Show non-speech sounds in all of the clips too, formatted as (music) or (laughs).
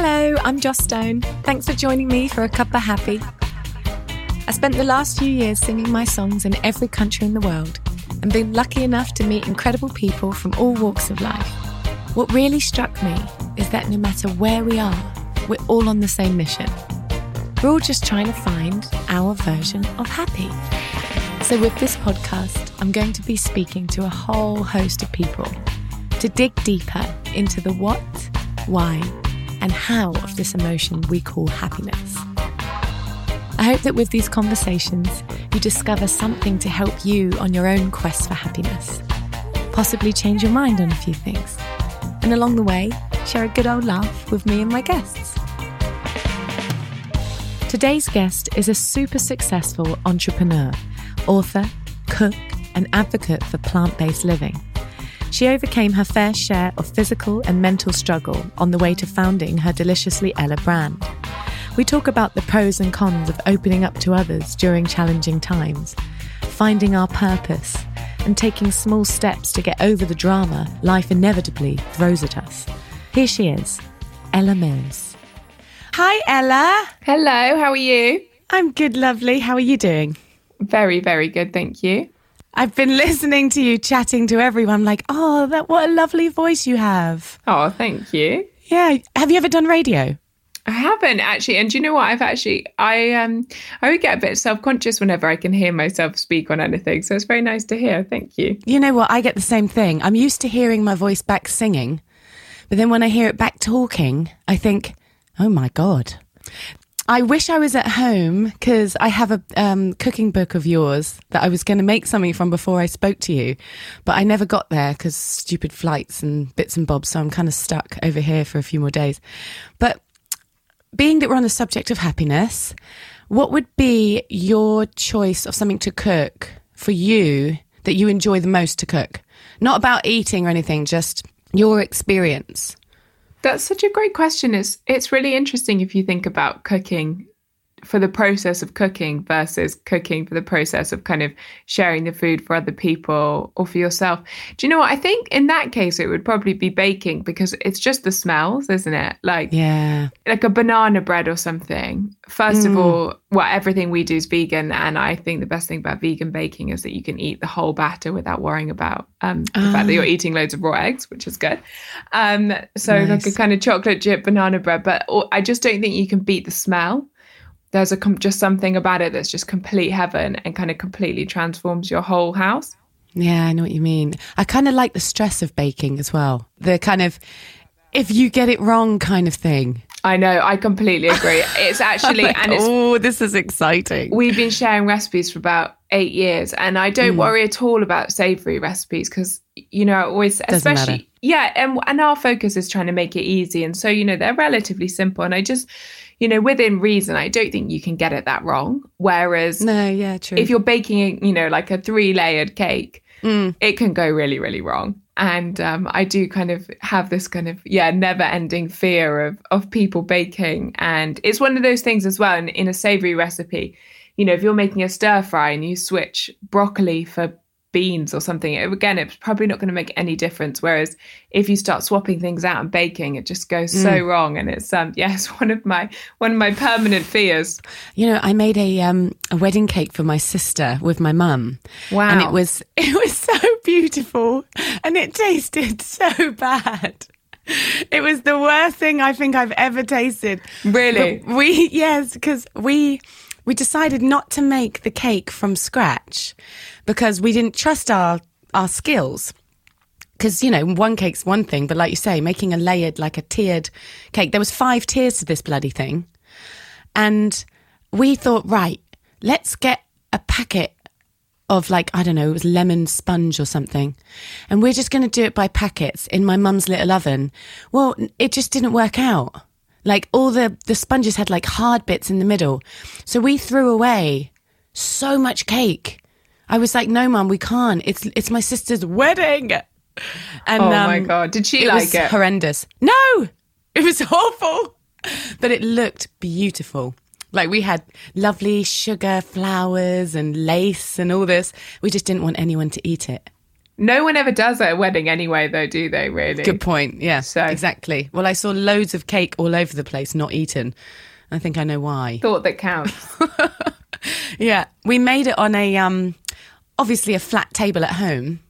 Hello, I'm Joss Stone. Thanks for joining me for a cup of happy. I spent the last few years singing my songs in every country in the world and been lucky enough to meet incredible people from all walks of life. What really struck me is that no matter where we are, we're all on the same mission. We're all just trying to find our version of happy. So, with this podcast, I'm going to be speaking to a whole host of people to dig deeper into the what, why, and how of this emotion we call happiness. I hope that with these conversations, you discover something to help you on your own quest for happiness, possibly change your mind on a few things, and along the way, share a good old laugh with me and my guests. Today's guest is a super successful entrepreneur, author, cook, and advocate for plant based living. She overcame her fair share of physical and mental struggle on the way to founding her Deliciously Ella brand. We talk about the pros and cons of opening up to others during challenging times, finding our purpose, and taking small steps to get over the drama life inevitably throws at us. Here she is, Ella Mills. Hi, Ella. Hello, how are you? I'm good, lovely. How are you doing? Very, very good, thank you. I've been listening to you chatting to everyone, like, oh, that what a lovely voice you have. Oh, thank you. Yeah. Have you ever done radio? I haven't actually, and do you know what? I've actually, I um, I would get a bit self conscious whenever I can hear myself speak on anything. So it's very nice to hear. Thank you. You know what? I get the same thing. I'm used to hearing my voice back singing, but then when I hear it back talking, I think, oh my god. I wish I was at home because I have a um, cooking book of yours that I was going to make something from before I spoke to you, but I never got there because stupid flights and bits and bobs. So I'm kind of stuck over here for a few more days. But being that we're on the subject of happiness, what would be your choice of something to cook for you that you enjoy the most to cook? Not about eating or anything, just your experience. That's such a great question. It's it's really interesting if you think about cooking for the process of cooking versus cooking for the process of kind of sharing the food for other people or for yourself. Do you know what? I think in that case, it would probably be baking because it's just the smells, isn't it? Like, yeah, like a banana bread or something. First mm. of all, well, everything we do is vegan. And I think the best thing about vegan baking is that you can eat the whole batter without worrying about um, the fact that you're ah. eating loads of raw eggs, which is good. Um, so, nice. like a kind of chocolate chip banana bread. But I just don't think you can beat the smell there's a com- just something about it that's just complete heaven and kind of completely transforms your whole house. Yeah, I know what you mean. I kind of like the stress of baking as well. The kind of if you get it wrong kind of thing. I know, I completely agree. (laughs) It's actually like, and it's oh, this is exciting. We've been sharing recipes for about eight years, and I don't mm. worry at all about savory recipes because you know I always, Doesn't especially matter. yeah, and and our focus is trying to make it easy, and so you know they're relatively simple, and I just you know, within reason, I don't think you can get it that wrong. Whereas, no, yeah, true. If you're baking, you know, like a three layered cake, mm. it can go really, really wrong. And um, I do kind of have this kind of yeah, never ending fear of of people baking, and it's one of those things as well. In, in a savory recipe, you know, if you're making a stir fry and you switch broccoli for beans or something, it, again, it's probably not going to make any difference. Whereas if you start swapping things out and baking, it just goes mm. so wrong. And it's um, (laughs) yes, one of my one of my permanent fears. You know, I made a um a wedding cake for my sister with my mum. Wow, and it was (laughs) it was so beautiful, and it tasted (laughs) so bad. It was the worst thing I think I've ever tasted. Really? But we yes, because we we decided not to make the cake from scratch because we didn't trust our our skills. Because you know, one cake's one thing, but like you say, making a layered, like a tiered cake, there was five tiers to this bloody thing, and we thought, right, let's get a packet of like I don't know, it was lemon sponge or something, and we're just going to do it by packets in my mum's little oven. Well, it just didn't work out. Like all the, the sponges had like hard bits in the middle. So we threw away so much cake. I was like, no, mum, we can't. It's, it's my sister's wedding. And, oh my um, God. Did she it like was it? horrendous. No, it was (laughs) awful, but it looked beautiful. Like we had lovely sugar flowers and lace and all this. We just didn't want anyone to eat it. No one ever does at a wedding anyway, though, do they? Really? Good point. Yeah. So- exactly. Well, I saw loads of cake all over the place, not eaten. I think I know why. Thought that counts. (laughs) Yeah, we made it on a um, obviously a flat table at home,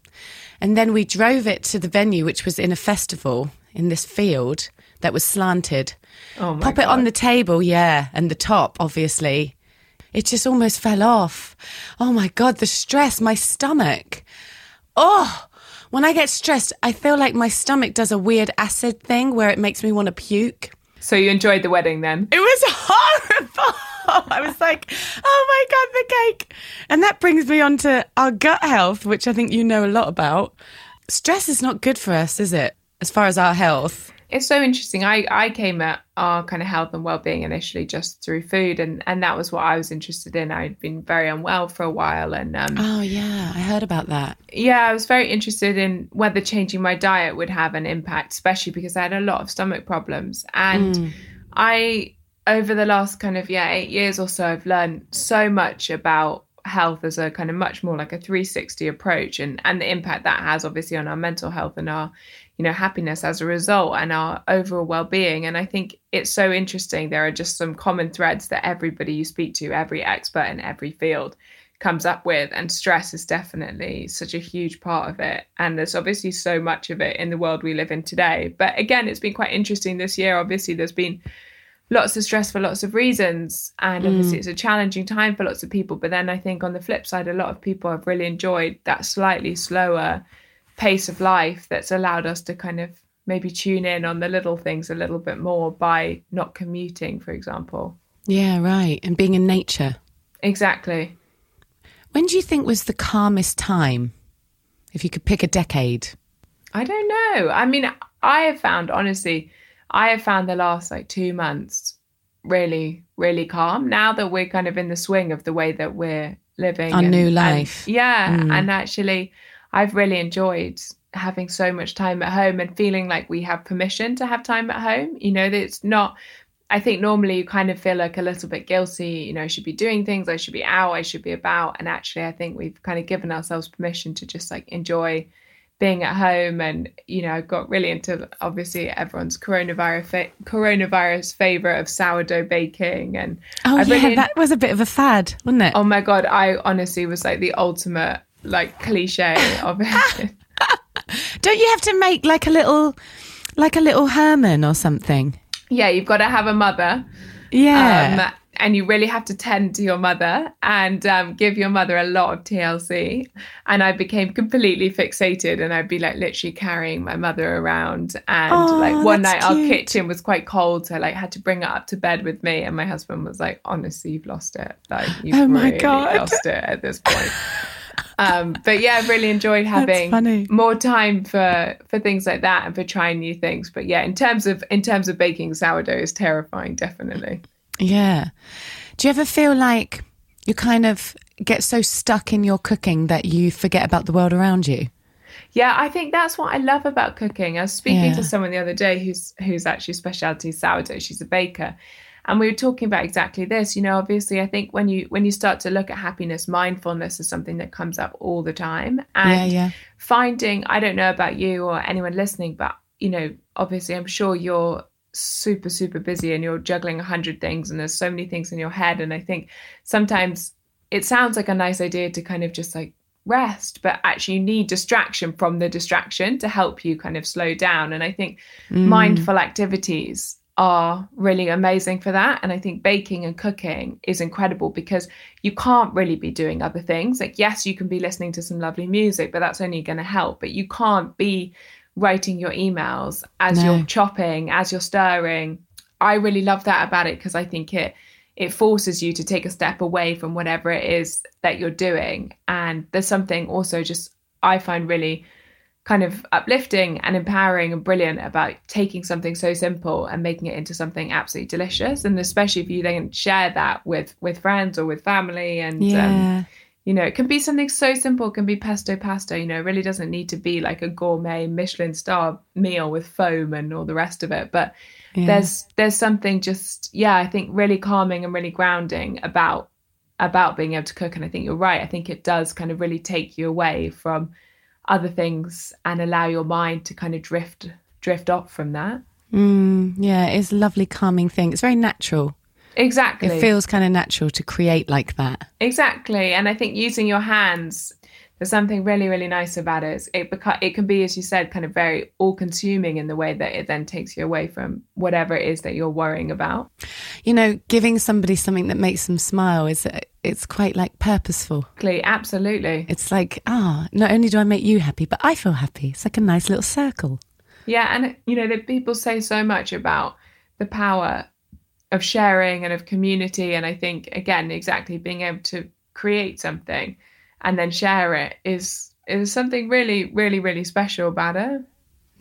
and then we drove it to the venue, which was in a festival in this field that was slanted. Oh my Pop it on the table, yeah, and the top, obviously. It just almost fell off. Oh my god, the stress, my stomach. Oh, when I get stressed, I feel like my stomach does a weird acid thing where it makes me want to puke. So you enjoyed the wedding then? It was (laughs) horrible. I was like, oh my God, the cake. And that brings me on to our gut health, which I think you know a lot about. Stress is not good for us, is it? As far as our health. It's so interesting. I, I came at our kind of health and well-being initially just through food and, and that was what I was interested in. I'd been very unwell for a while and um, Oh, yeah. I heard about that. yeah, I was very interested in whether changing my diet would have an impact, especially because I had a lot of stomach problems. And I, over the last kind of, yeah, eight years or so, I've learned so much about health as a kind of much more like a 360 approach and, and the impact that has obviously on our mental health and our, you know, happiness as a result and our overall well-being. And I think it's so interesting. There are just some common threads that everybody you speak to, every expert in every field, comes up with and stress is definitely such a huge part of it and there's obviously so much of it in the world we live in today but again it's been quite interesting this year obviously there's been lots of stress for lots of reasons and mm. obviously it's a challenging time for lots of people but then i think on the flip side a lot of people have really enjoyed that slightly slower pace of life that's allowed us to kind of maybe tune in on the little things a little bit more by not commuting for example Yeah, right. And being in nature. exactly When do you think was the calmest time? If you could pick a decade. I don't know. I mean, I have found, honestly, I have found the last like two months really, really calm. Now that we're kind of in the swing of the way that we're living, Our new life. and- yeah. Mm. And actually, I've really enjoyed having so much time at home and feeling like we have permission to have time at home. You know, that it's not. I think normally you kind of feel like a little bit guilty, you know, I should be doing things, I should be out, I should be about. And actually, I think we've kind of given ourselves permission to just like enjoy being at home and you know I got really into obviously everyone's coronavirus fa- coronavirus favorite of sourdough baking and Oh, I yeah. really- that was a bit of a fad, wasn't it? oh my god I honestly was like the ultimate like cliche of it (laughs) Don't you have to make like a little, like a little Herman or something? yeah you've got to have a mother Yeah. um, and you really have to tend to your mother and um, give your mother a lot of TLC. And I became completely fixated, and I'd be like literally carrying my mother around. And Oh, like one night, our kitchen was quite cold, so I like had to bring her up to bed with me. And my husband was like, "Honestly, you've lost it. Like you've Oh my really God. lost it at this point." (laughs) um but yeah i've really enjoyed having more time for for things like that and for trying new things but yeah in terms of in terms of baking sourdough is terrifying definitely Yeah. Do you ever feel like you kind of get so stuck in your cooking that you forget about the world around you? Yeah, I think that's what I love about cooking. I was speaking Yeah. to someone the other day who's who's actually specialty sourdough. She's a baker. And we were talking about exactly this. You know, obviously I think when you when you start to look at happiness, mindfulness is something that comes up all the time. And yeah, yeah. finding, I don't know about you or anyone listening, but you know, obviously I'm sure you're super, super busy and you're juggling a hundred things and there's so many things in your head. And I think sometimes it sounds like a nice idea to kind of just like rest, but actually you need distraction from the distraction to help you kind of slow down. And I think mm. mindful activities are really amazing for that. And I think baking and cooking is incredible because you can't really be doing other things. Like, yes, you can be listening to some lovely music, but that's only going to help. But you can't be writing your emails as No. you're chopping, as you're stirring. I really love that about it because I think it it forces you to take a step away from whatever it is that you're doing. And there's something also just I find really kind of uplifting and empowering and brilliant about taking something so simple and making it into something absolutely delicious. And especially if you then share that with with friends or with family and um, Yeah. you know, it can be something so simple, it can be pesto pasta, you know, it really doesn't need to be like a gourmet Michelin star meal with foam and all the rest of it. But Yeah. there's there's something just yeah, I think really calming and really grounding about about being able to cook. And I think you're right. I think it does kind of really take you away from other things and allow your mind to kind of drift drift off from that. Mm, yeah, it's a lovely calming thing. It's very natural. Exactly. It feels kind of natural to create like that. Exactly. And I think using your hands, there's something really, really nice about it. It beca- it can be, as you said, kind of very all consuming in the way that it then takes you away from whatever it is that you're worrying about. You know, giving somebody something that makes them smile is it's quite like purposeful. Absolutely. It's like, ah, not only do I make you happy, but I feel happy. It's like a nice little circle. Yeah, and you know that people say so much about the power of sharing and of community, and I think again, exactly being able to create something and then share it is is something really, really, really special about it.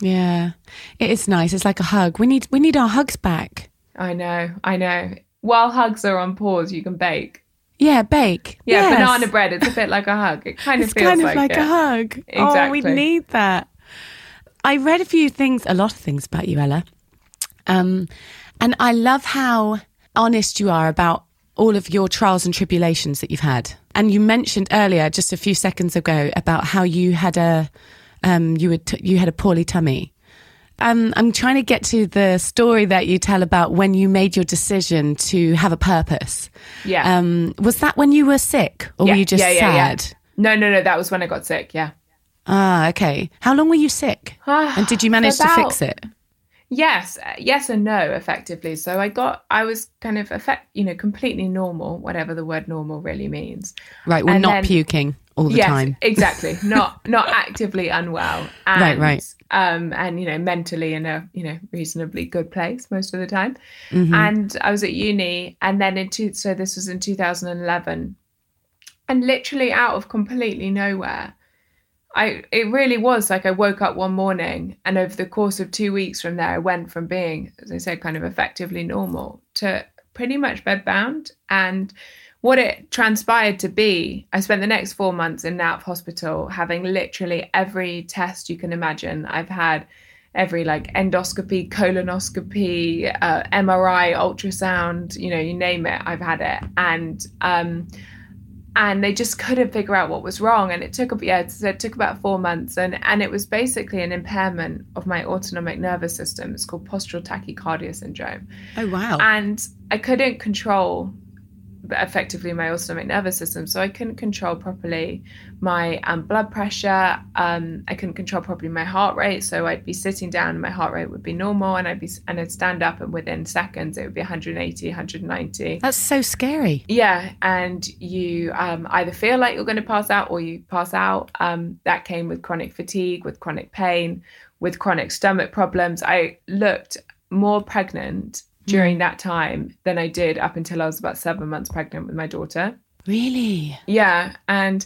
Yeah, it is nice. It's like a hug. We need we need our hugs back. I know, I know. While hugs are on pause, you can bake. Yeah, bake. Yeah, Yes. banana bread. It's a bit like a hug. It kind of It's feels kind of like, like, it. a hug. Oh, we Exactly. need that. I read a few things, a lot of things about you, Ella. Um, and I love how honest you are about all of your trials and tribulations that you've had. And you mentioned earlier, just a few seconds ago, about how you had a um, you would t- you had a poorly tummy. Um, I'm trying to get to the story that you tell about when you made your decision to have a purpose. Yeah. Um, was that when you were sick, or yeah, were you just yeah, yeah, yeah. sad? No, no, no. That was when I got sick. Yeah. Ah, okay. How long were you sick? and did you manage to fix it? Yes, uh, yes and no, effectively. So I got, I was kind of effect, you know, completely normal, whatever the word normal really means. Right, we're And not then- puking all the yes, time. exactly. Not (laughs) not actively unwell. And, Right, right. Um, and you know, mentally in a you know reasonably good place most of the time. Mm-hmm. And I was at uni, and then in two, so this was in 2011, and literally out of completely nowhere. I it really was like I woke up one morning and over the course of two weeks from there I went from being, as I said, kind of effectively normal to pretty much bedbound. And what it transpired to be, I spent the next four months in of hospital having literally every test you can imagine. I've had every like endoscopy, colonoscopy, uh, MRI, ultrasound, you know, you name it, I've had it. And um and they just couldn't figure out what was wrong and it took yeah it took about four months and and it was basically an impairment of my autonomic nervous system it's called postural tachycardia syndrome Oh wow. and i couldn't control effectively my autonomic nervous system so i couldn't control properly my um, blood pressure um, i couldn't control properly my heart rate so i'd be sitting down and my heart rate would be normal and i'd be and i'd stand up and within seconds it would be 180 190 That's so scary. yeah, and you um, either feel like you're going to pass out or you pass out. Um, that came with chronic fatigue, with chronic pain, with chronic stomach problems. I looked more pregnant during that time than I did up until I was about seven months pregnant with my daughter. Really? Yeah, and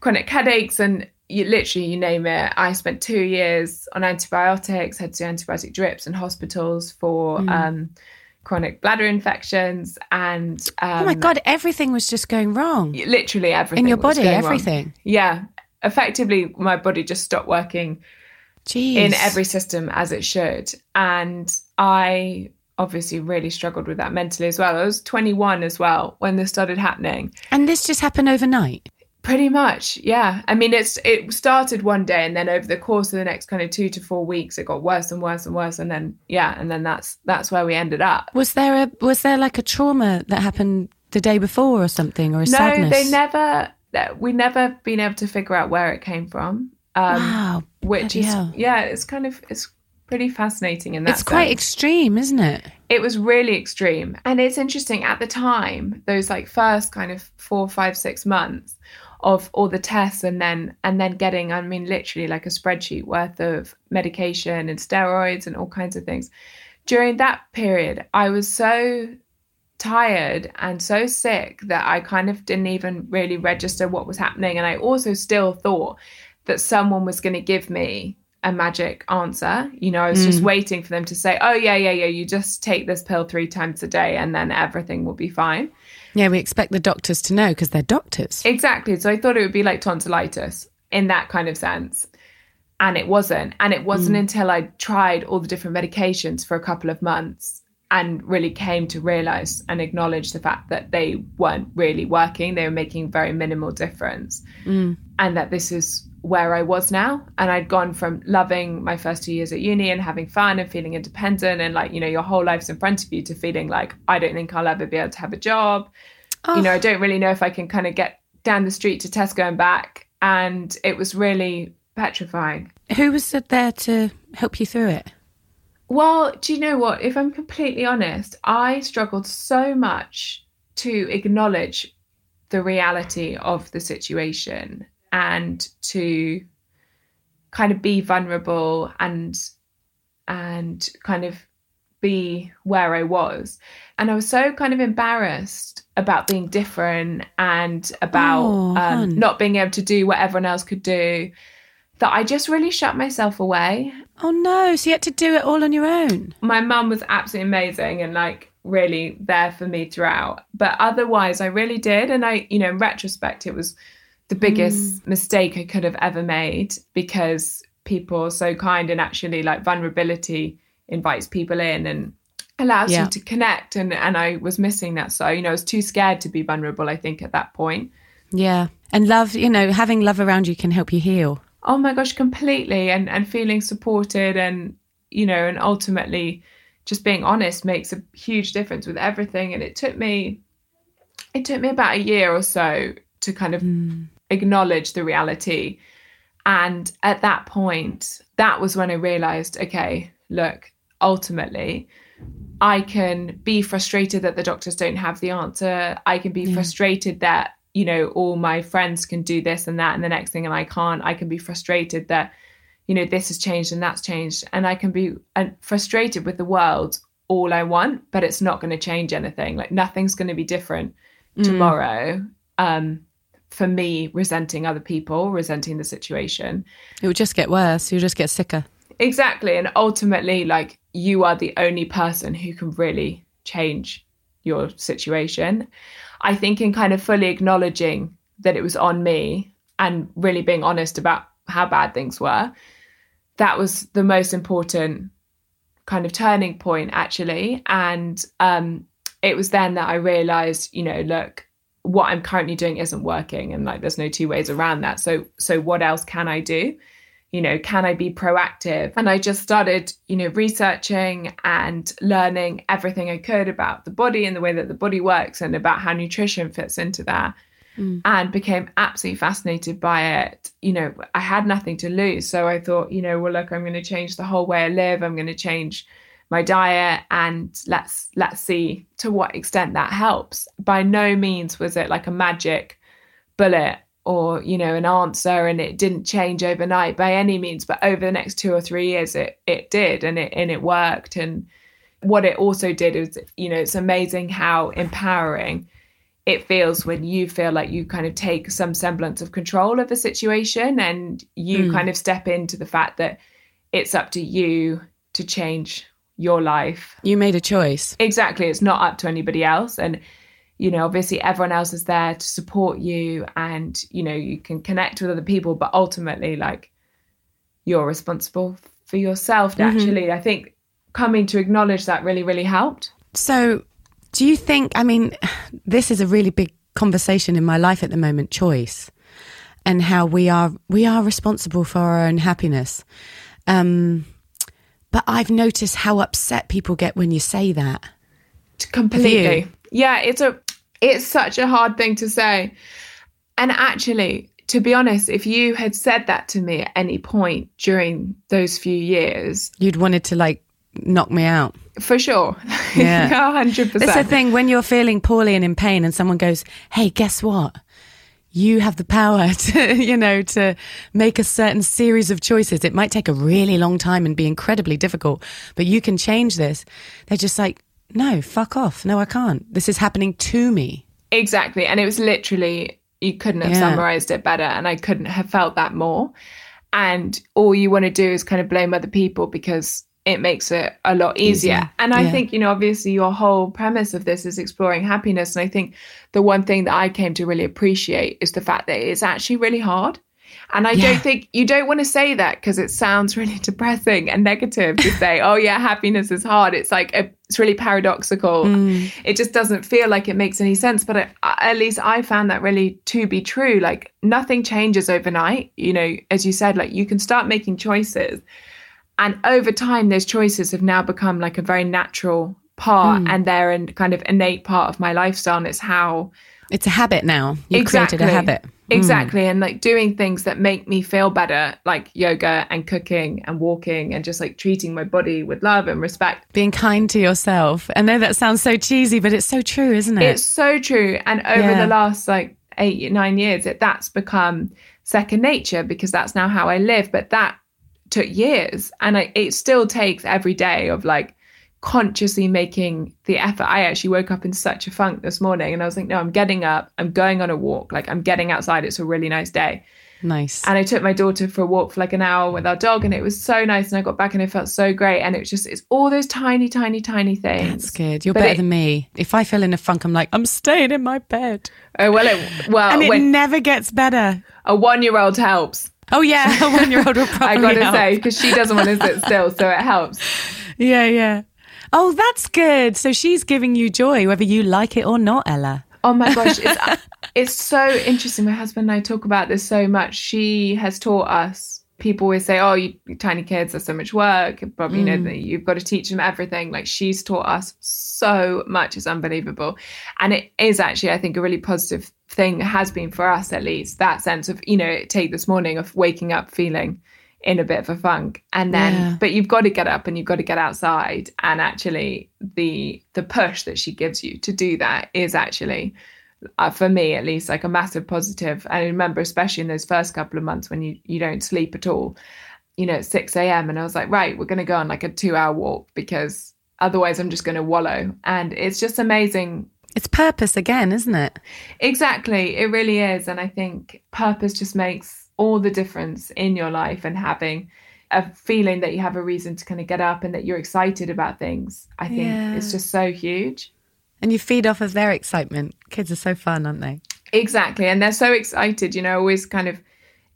chronic headaches and you literally you name it. I spent two years on antibiotics, had to antibiotic drips in hospitals for um, chronic bladder infections, and um, oh my god, everything was just going wrong. literally everything In your body, going wrong. everything. Yeah, effectively, my body just stopped working Jeez. in every system as it should, and I obviously really struggled with that mentally as well. I was 21 as well when this started happening. And this just happened overnight. Pretty much, yeah. I mean, it's it started one day, and then over the course of the next kind of two to four weeks, it got worse and worse and worse, and then yeah, and then that's that's where we ended up. Was there a was there like a trauma that happened the day before or something or a No, sadness? they never. We never been able to figure out where it came from. Um, Wow. which is hell. yeah, it's kind of it's pretty fascinating in that. It's quite extreme, isn't it? it was really extreme and it's interesting at the time those like first kind of four five six months of all the tests and then and then getting i mean literally like a spreadsheet worth of medication and steroids and all kinds of things during that period i was so tired and so sick that i kind of didn't even really register what was happening and i also still thought that someone was going to give me a magic answer. You know, I was just mm. waiting for them to say, oh, yeah, yeah, yeah, you just take this pill three times a day and then everything will be fine. Yeah, we expect the doctors to know because they're doctors. Exactly. So I thought it would be like tonsillitis in that kind of sense. And it wasn't. And it wasn't mm. until I tried all the different medications for a couple of months and really came to realize and acknowledge the fact that they weren't really working. They were making very minimal difference. Mm. And that this is where I was now. And I'd gone from loving my first two years at uni and having fun and feeling independent and like, you know, your whole life's in front of you to feeling like, I don't think I'll ever be able to have a job. Oh. You know, I don't really know if I can kind of get down the street to Tesco and back. And it was really petrifying. Who was there to help you through it? Well, do you know what? If I'm completely honest, I struggled so much to acknowledge the reality of the situation and to kind of be vulnerable and and kind of be where I was. And I was so kind of embarrassed about being different and about oh, um, not being able to do what everyone else could do that I just really shut myself away. Oh no, so you had to do it all on your own. My mum was absolutely amazing and like really there for me throughout. But otherwise I really did. And I, you know, in retrospect, it was the biggest mm. mistake I could have ever made because people are so kind and actually like vulnerability invites people in and allows yeah. you to connect and and I was missing that so you know I was too scared to be vulnerable I think at that point yeah and love you know having love around you can help you heal oh my gosh completely and and feeling supported and you know and ultimately just being honest makes a huge difference with everything and it took me it took me about a year or so to kind of mm. Acknowledge the reality and at that point that was when i realized okay look ultimately I can be frustrated that the doctors don't have the answer. I can be yeah. frustrated that, you know, all my friends can do this and that and the next thing and I can't. I can be frustrated that, you know, this has changed and that's changed. And I can be uh, frustrated with the world all I want, but it's not going to change anything. Like nothing's going to be different mm. tomorrow. Um, for me, resenting other people, resenting the situation. It would just get worse. You'll just get sicker. Exactly. And ultimately, like you are the only person who can really change your situation. I think in kind of fully acknowledging that it was on me and really being honest about how bad things were, that was the most important kind of turning point actually. And um, it was then that I realized, you know, look, what I'm currently doing isn't working and like there's no two ways around that. So so what else can I do? you know, can I be proactive? And I just started, you know, researching and learning everything I could about the body and the way that the body works and about how nutrition fits into that. Mm. And became absolutely fascinated by it. You know, I had nothing to lose. So I thought, you know, well, look, I'm going to change the whole way I live. I'm going to change my diet and let's let's see to what extent that helps. By no means was it like a magic bullet or you know an answer and it didn't change overnight. By any means but over the next 2 or 3 years it it did and it and it worked. And what it also did is you know it's amazing how empowering it feels when you feel like you kind of take some semblance of control of a situation and you mm. kind of step into the fact that it's up to you to change your life. You made a choice. Exactly. It's not up to anybody else. And you know obviously everyone else is there to support you and you know you can connect with other people but ultimately like you're responsible for yourself mm-hmm. naturally i think coming to acknowledge that really really helped so do you think i mean (sighs) this is a really big conversation in my life at the moment choice and how we are we are responsible for our own happiness um but i've noticed how upset people get when you say that completely yeah it's a it's such a hard thing to say. And actually, to be honest, if you had said that to me at any point during those few years, you'd wanted to like knock me out. For sure. Yeah. (laughs) 100%. It's the thing when you're feeling poorly and in pain and someone goes, Hey, guess what? You have the power (laughs) to, you know, to make a certain series of choices. It might take a really long time and be incredibly difficult, but you can change this. They're just like, no, fuck off. No, I can't. This is happening to me. Exactly. And it was literally, you couldn't have yeah. summarized it better. And I couldn't have felt that more. And all you want to do is kind of blame other people because it makes it a lot easier. Easy. And I yeah. think, you know, obviously your whole premise of this is exploring happiness. And I think the one thing that I came to really appreciate is the fact that it's actually really hard. And I Yeah. don't think you don't want to say that because it sounds (laughs) really depressing and negative to say, oh, yeah, happiness is hard. It's like, a, it's really paradoxical. Mm. It just doesn't feel like it makes any sense. But I, at least I found that really to be true. Like, nothing changes overnight. You know, as you said, like, you can start making choices. And over time, those choices have now become like a very natural part and they're a kind of innate part of my lifestyle. And it's how It's a habit now. You've created a habit. Mm. Exactly. And like doing things that make me feel better, like yoga and cooking and walking and just like treating my body with love and respect. Being kind to yourself. I know that sounds so cheesy, but it's so true, isn't it? It's so true. And over Yeah. the last like eight, nine years, it, that's become second nature because that's now how I live. But that took years. And I, it still takes every day of like consciously making the effort. I actually woke up in such a funk this morning and I was like, no, I'm getting up, I'm going on a walk, like I'm getting outside. It's a really nice day. nice. And I took my daughter for a walk for like an hour with our dog, and it was so nice. And I got back and it felt so great. And it was just, it's all those tiny, tiny, tiny things. That's good. You're But better it- than me. If I feel in a funk, I'm like, I'm staying in my bed. Oh, well, it, well, And it when never gets better. a one year old helps, Oh, yeah. A (laughs) one year old will probably. I gotta help. say, because she doesn't want to sit still. So it helps. Yeah, yeah. Oh, that's good. So she's giving you joy, whether you like it or not, Ella. Oh my gosh, (laughs) it's, it's so interesting. My husband and I talk about this so much. She has taught us. People always say, "Oh, you tiny kids, there's so much work. Probably, you know, mm. that you've got to teach them everything." Like she's taught us so much. It's unbelievable, and it is actually, I think, a really positive thing. Has been for us at least that sense of, you know, take this morning of waking up feeling in a bit of a funk and then Yeah. but you've got to get up and you've got to get outside and actually the the push that she gives you to do that is actually uh, for me at least like a massive positive and i remember especially in those first couple of months when you you don't sleep at all you know at 6 a.m and i was like right we're going to go on like a two hour walk because otherwise i'm just going to wallow and it's just amazing It's purpose again, isn't it? Exactly, it really is. And I think purpose just makes all the difference in your life and having a feeling that you have a reason to kind of get up and that you're excited about things. I think Yeah. it's just so huge. And you feed off of their excitement. Kids are so fun, aren't they? Exactly. And they're so excited, you know, always kind of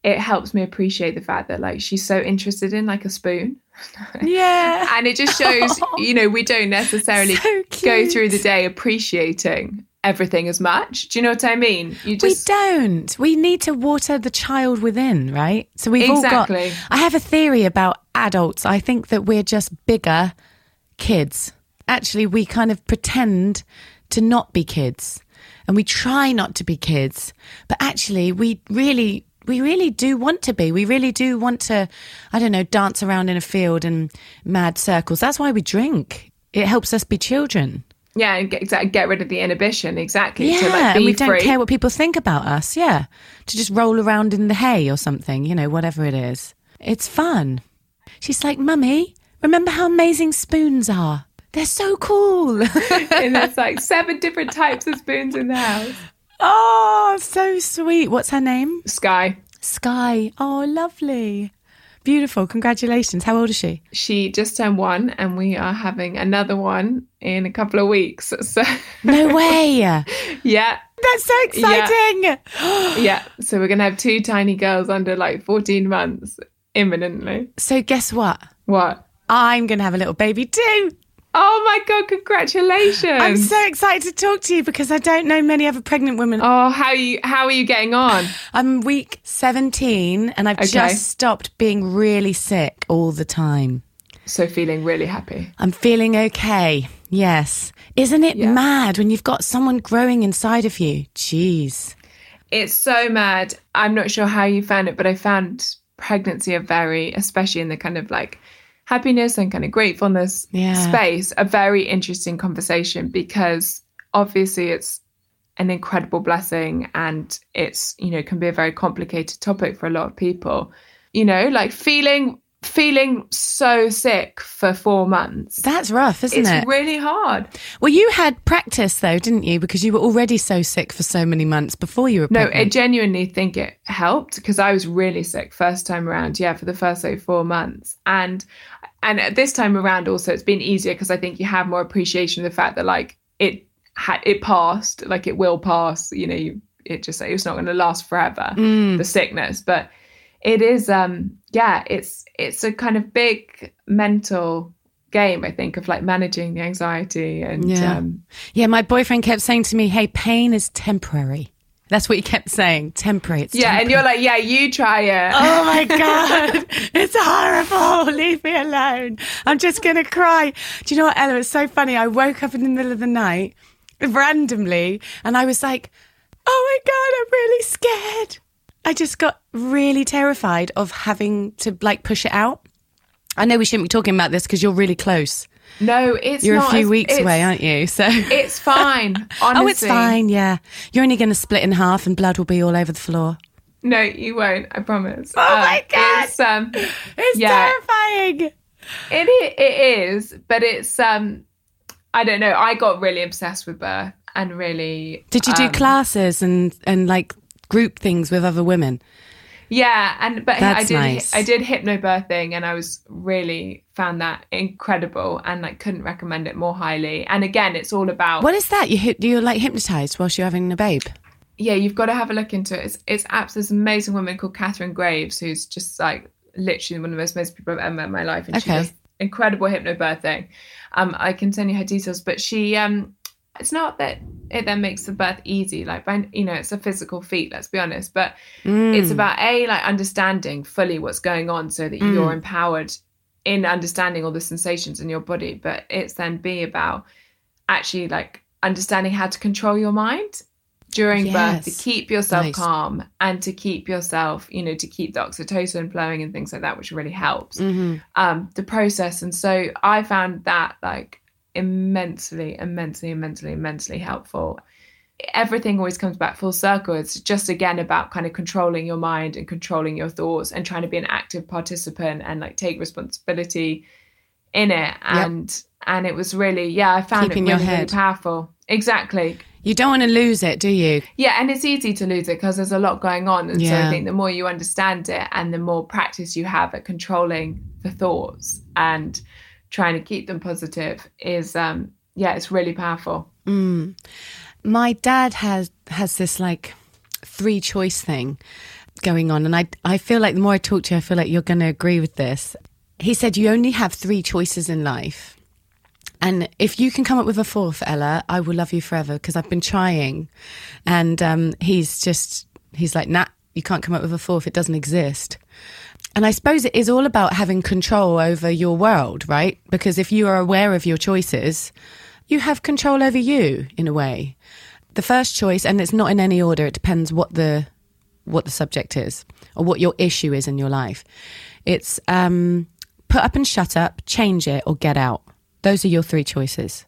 it helps me appreciate the fact that like she's so interested in like a spoon. (laughs) Yeah. And it just shows, (laughs) you know, we don't necessarily So go through the day appreciating everything as much. Do you know what I mean? You We don't. We need to water the child within, right? So we've all got. I have a theory about adults. I think that we're just bigger kids. Actually, we kind of pretend to not be kids and we try not to be kids, but actually, we really. We really do want to be. We really do want to, I don't know, dance around in a field in mad circles. That's why we drink. It helps us be children. yeah, and get, get rid of the inhibition. Exactly. Yeah, to like and we don't care what people think about us. Yeah, to just roll around in the hay or something, you know, whatever it is. It's fun. She's like, Mummy, remember how amazing spoons are? They're so cool. (laughs) and there's like (laughs) seven different types of spoons in the house. oh, so sweet. What's her name? Sky. Sky. Oh, lovely. Beautiful. Congratulations. How old is she? She just turned one, and we are having another one in a couple of weeks. So, No (laughs) way. yeah, That's so exciting. (gasps) yeah. So we're gonna have two tiny girls under like 14 months imminently. So, guess what? What? I'm going to have a little baby too. Oh my god! Congratulations! I'm so excited to talk to you because I don't know many other pregnant women. Oh, how are you? How are you getting on? (sighs) I'm week 17 and I've Okay. just stopped being really sick all the time. So feeling really happy. I'm feeling okay. Yes. Isn't it Yeah. mad when you've got someone growing inside of you? Jeez. It's so mad. I'm not sure how you found it, but I found pregnancy a very, especially in the kind of like happiness and kind of gratefulness Yeah. space, a very interesting conversation because obviously it's an incredible blessing and it's, you know, can be a very complicated topic for a lot of people. You know, like feeling feeling so sick for four months. That's rough, isn't it's it? really hard. well, you had practice though, didn't you? Because you were already so sick for so many months before you were No, I genuinely think it helped because I was really sick first time around. Yeah, for the first like four months, and and at this time around also it's been easier because I think you have more appreciation of the fact that like it had it passed, like it will pass. You know, you, it just it's not going to last forever. The sickness, but it is um yeah it's it's a kind of big mental game i think of like managing the anxiety and Yeah. um Yeah, my boyfriend kept saying to me, "Hey, pain is temporary." That's what he kept saying. Temporary. It's yeah and you're like yeah you try it Oh my (laughs) god, it's horrible. (laughs) Leave me alone. I'm just gonna cry. Do you know what, Ella? It's so funny. I woke up in the middle of the night randomly, and I was like, "Oh my god, I'm really scared." I just got really terrified of having to like push it out. I know we shouldn't be talking about this because you're really close. No it's You're a few as- weeks away, aren't you? So it's fine honestly (laughs) Oh, it's fine. Yeah, you're only going to split in half, and blood will be all over the floor. no you won't i promise Oh my God. it's um It's Yeah. terrifying. It i- it is, but it's um I don't know. I got really obsessed with birth and really Did you do um, classes and and like group things with other women? Yeah, and but I did nice. I did hypnobirthing and I was really found that incredible and like couldn't recommend it more highly. And again, it's all about What is that? You you're like hypnotized whilst you're having a babe. yeah, you've got to have a look into it. It's it's apps. An amazing woman called Katharine Graves who's just like literally one of the most amazing people I've ever met in my life, and she Okay. does incredible hypnobirthing. Um, I can send you her details, but she um, it's not that it then makes the birth easy. Like, by, you know, it's a physical feat. Let's be honest, but it's Mm. about a like understanding fully what's going on, so that Mm. you're empowered in understanding all the sensations in your body. But it's then b about actually like understanding how to control your mind during birth to keep yourself Nice. calm and to keep yourself, you know, to keep the oxytocin flowing and things like that, which really helps Mhm. um, the process. And so I found that like immensely, immensely, immensely, immensely helpful. Everything always comes back full circle. It's just again about kind of controlling your mind and controlling your thoughts and trying to be an active participant and like take responsibility in it. And and it was really, yeah, I found Keeping it really, really powerful. Exactly. You don't want to lose it, do you? Yeah, and it's easy to lose it because there's a lot going on. And so Yeah. I think the more you understand it and the more practice you have at controlling the thoughts and trying to keep them positive is um yeah, it's really powerful. Mm. My dad has has this like three choice thing going on, and I I feel like the more I talk to you, I feel like you're going to agree with this. He said you only have three choices in life. And if you can come up with a fourth, Ella, I will love you forever because I've been trying. And um, he's just, he's like, nah, you can't come up with a fourth. It doesn't exist. And I suppose it is all about having control over your world, right? Because if you are aware of your choices, you have control over you in a way. The first choice, and it's not in any order, it depends what the what the subject is or what your issue is in your life. It's um, put up and shut up, change it, or get out. Those are your three choices.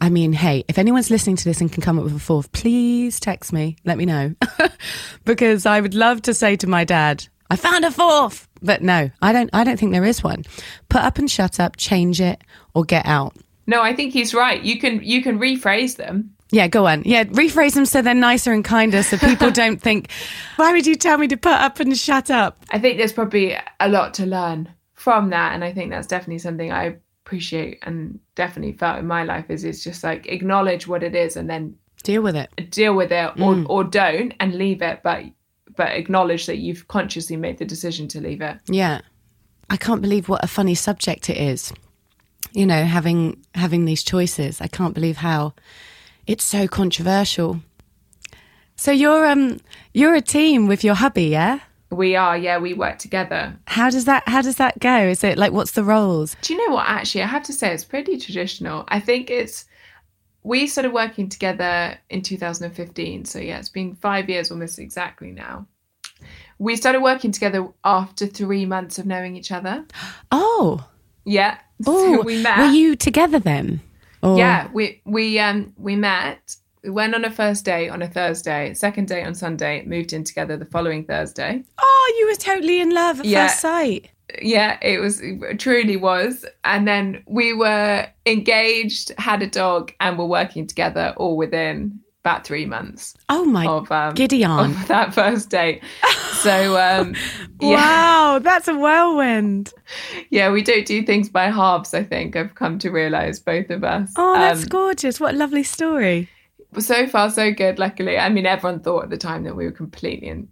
I mean, hey, if anyone's listening to this and can come up with a fourth, please text me. Let me know. (laughs) because I would love to say to my dad, I found a fourth. But no, I don't I don't think there is one. Put up and shut up, change it, or get out. No, I think he's right. You can you can rephrase them. Yeah, go on. Yeah, rephrase them so they're nicer and kinder so people (laughs) don't think, why would you tell me to put up and shut up? I think there's probably a lot to learn from that and I think that's definitely something I appreciate and definitely felt in my life is it's just like acknowledge what it is and then Deal with it. deal with it or, mm. or don't and leave it but but acknowledge that you've consciously made the decision to leave it Yeah. I can't believe what a funny subject it is. You know, having having these choices. I can't believe how it's so controversial. So you're um you're a team with your hubby, yeah? we are yeah we work together How does that how does that go? Is it like what's the roles? do you know what actually i have to say it's pretty traditional i think it's we started working together in 2015 so yeah it's been five years almost exactly now we started working together after three months of knowing each other (gasps) Oh. yeah Oh, (laughs) so we met were you together then? Or- Yeah, we we um we met. We went on a first day on a Thursday, second day on Sunday, moved in together the following Thursday. Oh, you were totally in love at Yeah. first sight. Yeah, it was it truly was. And then we were engaged, had a dog, and were working together all within about three months Oh my of um giddy on. of that first date. So um (laughs) yeah, Wow, that's a whirlwind. yeah, we don't do things by halves, I think I've come to realise both of us. Oh, that's Um, gorgeous. What a lovely story. so far so good luckily i mean everyone thought at the time that we were completely and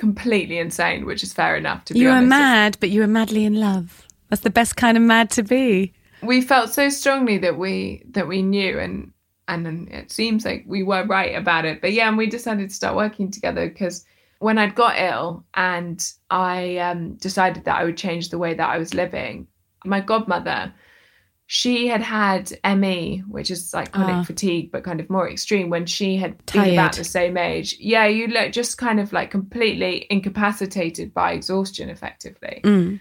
completely insane, which is fair enough to be You were honest. mad, but you were madly in love. That's the best kind of mad to be. we felt so strongly that we that we knew and and then it seems like we were right about it but yeah and we decided to start working together because when i'd got ill and i um, decided that i would change the way that i was living my godmother she had had ME which is like chronic Ah. fatigue but kind of more extreme when she had been about the same age yeah you look just kind of like completely incapacitated by exhaustion effectively Mm.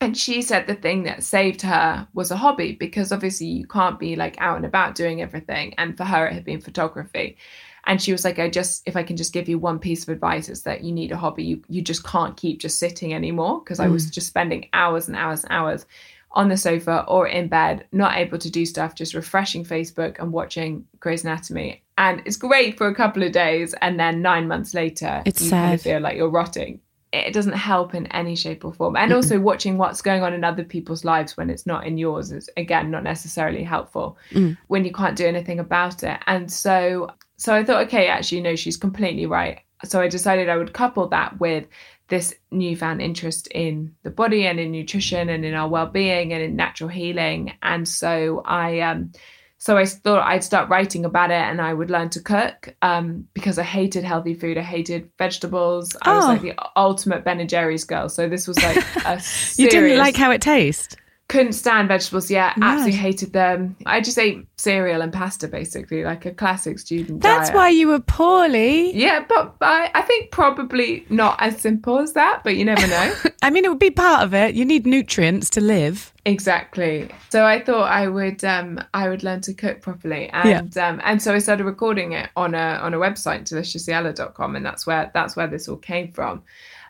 and she said the thing that saved her was a hobby because obviously you can't be like out and about doing everything. And for her, it had been photography. And she was like, I just, if I can just give you one piece of advice, is that you need a hobby. You, you just can't keep just sitting anymore. Because I was just spending hours and hours and hours on the sofa or in bed, not able to do stuff, just refreshing Facebook and watching Grey's Anatomy. And it's great for a couple of days. And then nine months later, It's you kind of feel like you're rotting it doesn't help in any shape or form. And also watching what's going on in other people's lives when it's not in yours is again not necessarily helpful mm. when you can't do anything about it. And so so I thought, okay, actually no, she's completely right. So I decided I would couple that with this newfound interest in the body and in nutrition and in our well-being and in natural healing. And so I um so I thought I'd start writing about it and I would learn to cook um, because I hated healthy food. I hated vegetables. I was Oh. like the ultimate Ben and Jerry's girl. So this was like (laughs) a You didn't like how it tastes? Couldn't stand vegetables. Yeah, Mad. absolutely hated them. I just ate cereal and pasta basically, like a classic student That's diet. why you were poorly. Yeah, but I, I think probably not as simple as that, but you never know. (laughs) I mean, it would be part of it. You need nutrients to live. Exactly. So I thought I would um I would learn to cook properly and um and so I started recording it on a on a website deliciouslyella.com and that's where that's where this all came from.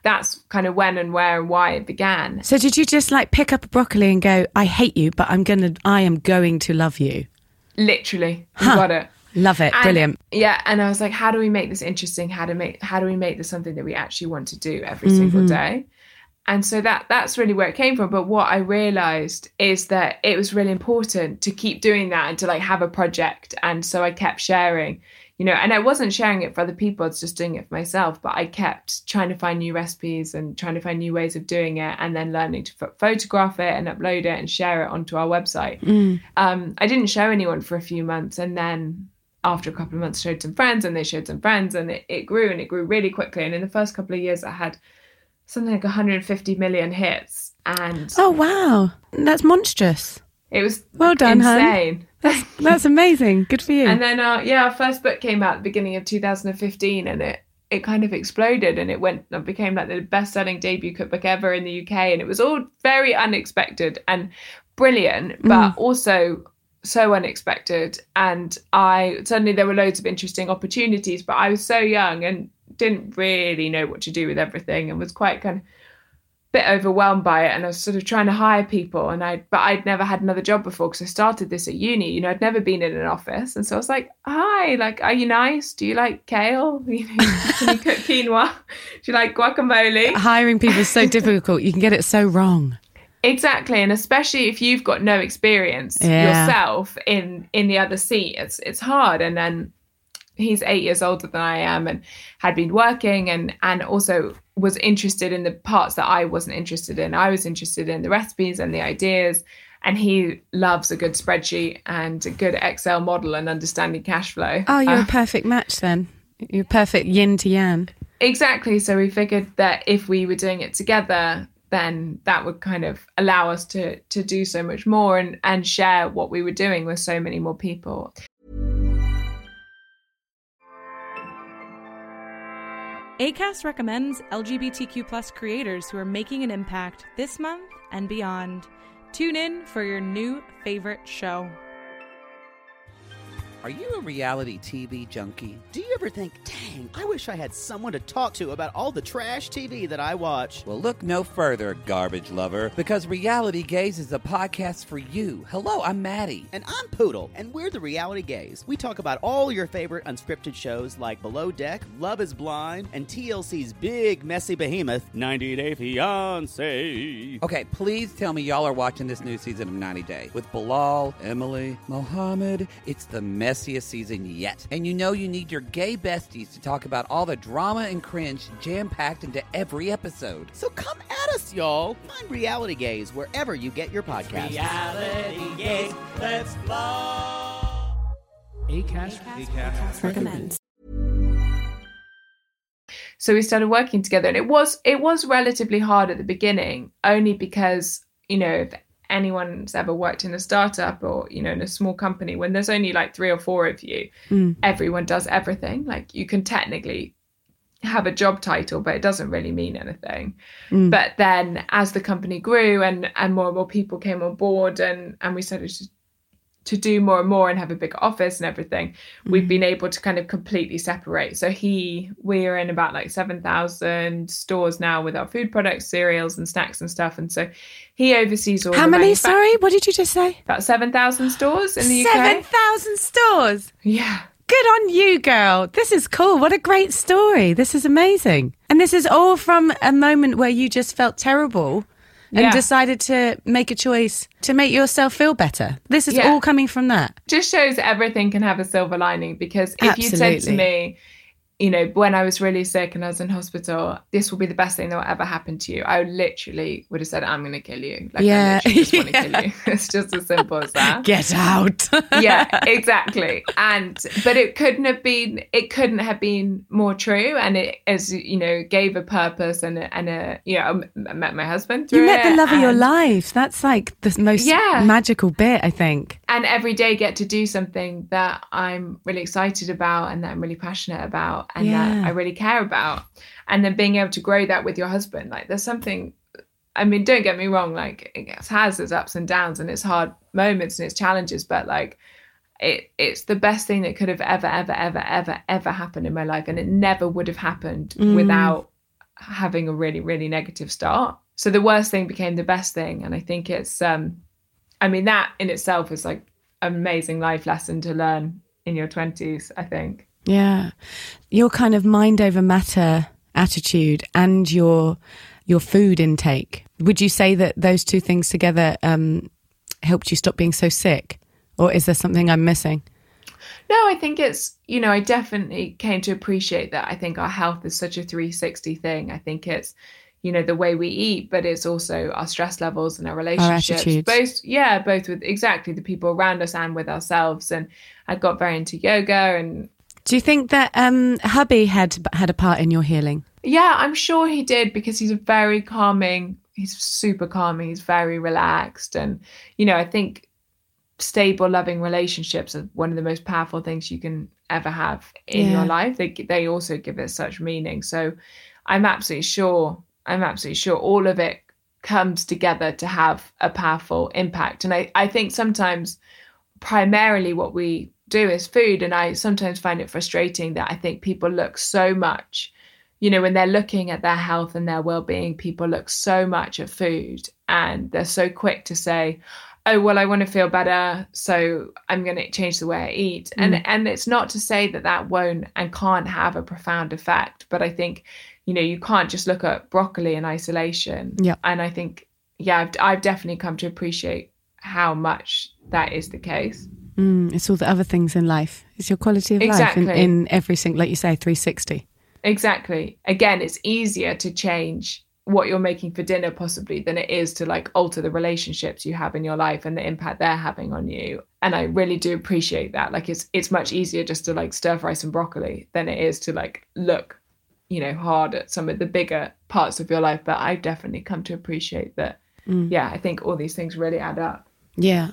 That's kind of when and where and why it began. So did you just like pick up a broccoli and go, I hate you, but I'm to, I am going to love you? Literally. You Huh. got it. Love it. And- Brilliant. Yeah, and I was like, how do we make this interesting? How to make how do we make this something that we actually want to do every single mm-hmm. day? And so that that's really where it came from. But what I realized is that it was really important to keep doing that and to like have a project. And so I kept sharing, you know, and I wasn't sharing it for other people, I was just doing it for myself. But I kept trying to find new recipes and trying to find new ways of doing it and then learning to ph- photograph it and upload it and share it onto our website um, I didn't show anyone for a few months, and then after a couple of months, showed some friends, and they showed some friends, and it, it grew and it grew really quickly. And in the first couple of years, I had something like 150 million hits, and Oh, wow. That's monstrous. It was Well done, insane. That's amazing. Good for you. And then, uh, yeah, our first book came out at the beginning of 2015, and it it kind of exploded, and it went it became like the best selling debut cookbook ever in the UK, and it was all very unexpected and brilliant, but also so unexpected. And I suddenly there were loads of interesting opportunities, but I was so young and didn't really know what to do with everything, and was quite kind of bit overwhelmed by it and I was sort of trying to hire people and I but I'd never had another job before because I started this at uni you know I'd never been in an office. And so I was like hi like are you nice? Do you like kale? (laughs) You know, can you cook quinoa? Do you like guacamole? Hiring people is so (laughs) difficult. You can get it so wrong. exactly. And especially if you've got no experience Yeah. yourself in in the other seat it's it's hard. And then he's eight years older than I am and had been working and and also was interested in the parts that I wasn't interested in. I was interested in the recipes and the ideas. And he loves a good spreadsheet and a good Excel model and understanding cash flow. Oh, you're Uh, a perfect match then. You're perfect yin to yang. exactly. So we figured that if we were doing it together, then that would kind of allow us to to do so much more and and share what we were doing with so many more people. ACAST recommends LGBTQ plus creators who are making an impact this month and beyond. Tune in for your new favorite show. Are you a reality TV junkie? Do you ever think, dang, I wish I had someone to talk to about all the trash TV that I watch? Well, look no further, garbage lover, because Reality Gaze is a podcast for you. Hello, I'm Maddie. And I'm Poodle, and we're the Reality Gaze. We talk about all your favorite unscripted shows like Below Deck, Love is Blind, and TLC's big, messy behemoth, 90 Day Fiance. Okay, please tell me y'all are watching this new season of 90 Day with Bilal, Emily, Mohammed. It's the messiest season yet. And you know you need your gay besties to talk about all the drama and cringe jam packed into every episode. So come at us, y'all. Find Reality Gaze wherever you get your podcasts. Reality Gaze, let's blow. Acast, Acast, recommends. so we started working together and it was it was relatively hard at the beginning only because you know if anyone's ever worked in a startup or you know in a small company when there's only like three or four of you hmm. everyone does everything. Like you can technically have a job title but it doesn't really mean anything. Hmm. But then as the company grew and and more and more people came on board and and we started to to do more and more and have a bigger office and everything, we've mm-hmm. been able to kind of completely separate. So he, we're in about like 7,000 stores now with our food products, cereals and snacks and stuff. And so he oversees all How many? Sorry, what did you just say? About 7,000 stores in the UK. 7,000 stores. Yeah. Good on you, girl. This is cool. What a great story. This is amazing. And this is all from a moment where you just felt terrible and Yeah. decided to make a choice to make yourself feel better. This is Yeah. all coming from that. just shows everything can have a silver lining because if you said to me you know when i was really sick and i was in hospital this will be the best thing that will ever happen to you i literally would have said i'm going to kill you like Yeah. i just want to kill you (laughs) it's just as simple as that (laughs) Get out. (laughs) yeah exactly and but it couldn't have been it couldn't have been more true and it as you know gave a purpose and a, and a you know i met my husband you met the love of your life. That's like the most Yeah. magical bit, I think. and every day get to do something that I'm really excited about and that I'm really passionate about and Yeah. that I really care about. And then being able to grow that with your husband. Like there's something I mean, don't get me wrong, like it has its ups and downs and its hard moments and its challenges, but like it it's the best thing that could have ever, ever, ever, ever, ever happened in my life. And it never would have happened without having a really, really negative start. So the worst thing became the best thing. And I think it's um I mean, that in itself is like amazing life lesson to learn in your 20s, I think. Yeah. Your kind of mind over matter attitude and your your food intake. Would you say that those two things together um, helped you stop being so sick? Or is there something I'm missing? No, I think it's, you know, I definitely came to appreciate that. I think our health is such a 360 thing. I think it's, you know, the way we eat, but it's also our stress levels and our relationships. attitudes. both, yeah, both with exactly the people around us and with ourselves. And I got very into yoga and Do you think that um, hubby had had a part in your healing? Yeah, I'm sure he did because he's a very calming. He's super calming. He's very relaxed, and you know, I think stable, loving relationships are one of the most powerful things you can ever have in Yeah. your life. They they also give it such meaning. So, I'm absolutely sure. I'm absolutely sure all of it comes together to have a powerful impact. And I I think sometimes primarily what we do is food and i sometimes find it frustrating that i think people look so much you know when they're looking at their health and their well-being people look so much at food and they're so quick to say oh well i want to feel better so i'm going to change the way i eat. And mm. and it's not to say that that won't and can't have a profound effect but i think you know you can't just look at broccoli in isolation. Yeah. and i think yeah I've, I've definitely come to appreciate how much that is the case Mm, it's all the other things in life. It's your quality of life in, in every single, like you say, 360. Exactly. Again, it's easier to change what you're making for dinner possibly than it is to like alter the relationships you have in your life and the impact they're having on you. And I really do appreciate that. Like it's it's much easier just to like stir fry some broccoli than it is to like look, you know, hard at some of the bigger parts of your life. But I've definitely come to appreciate that. Yeah, I think all these things really add up. Yeah.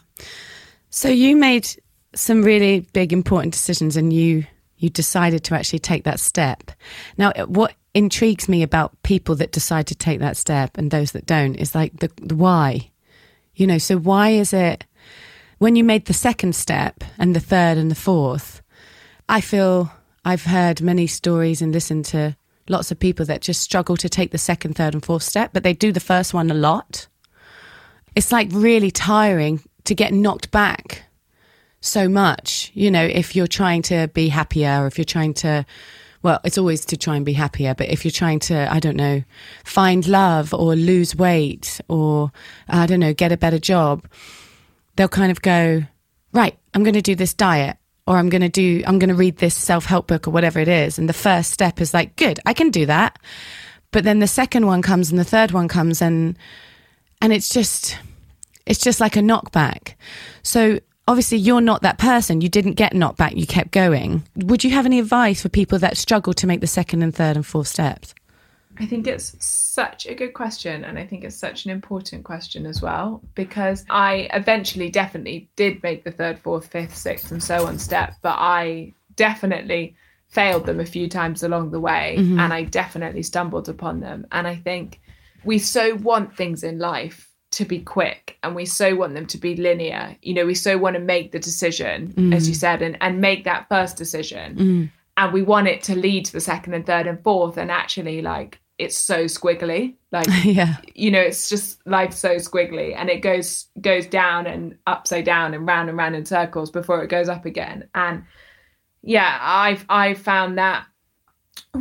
So you made some really big, important decisions, and you you decided to actually take that step. Now, what intrigues me about people that decide to take that step and those that don't is like the, the why. You know, so why is it when you made the second step and the third and the fourth? I feel I've heard many stories and listened to lots of people that just struggle to take the second, third, and fourth step, but they do the first one a lot it's like really tiring to get knocked back so much. You know, if you're trying to be happier, or if you're trying to, well, it's always to try and be happier, but if you're trying to, I don't know, find love or lose weight or, I don't know, get a better job, they'll kind of go, right, I'm going to do this diet. or I'm going to do, I'm going to read this self help book or whatever it is. And the first step is like, good, I can do that. But then the second one comes and the third one comes and, and it's just, it's just like a knockback. So obviously you're not that person. You didn't get knocked back. You kept going. Would you have any advice for people that struggle to make the second and third and fourth steps? I think it's such a good question. And I think it's such an important question as well, because I eventually definitely did make the third, fourth, fifth, sixth, and so on step, but I definitely failed them a few times along the way. Mm-hmm. And I definitely stumbled upon them. And I think we so want things in life to be quick and we so want them to be linear. You know, we so want to make the decision, as you Mm. said, and, and make that first decision and we want it to lead to the second and third and fourth and actually like it's so squiggly like (laughs) Yeah. you know it's just life so squiggly and it goes goes down and upside down and round and round in circles before it goes up again and yeah i've i've found that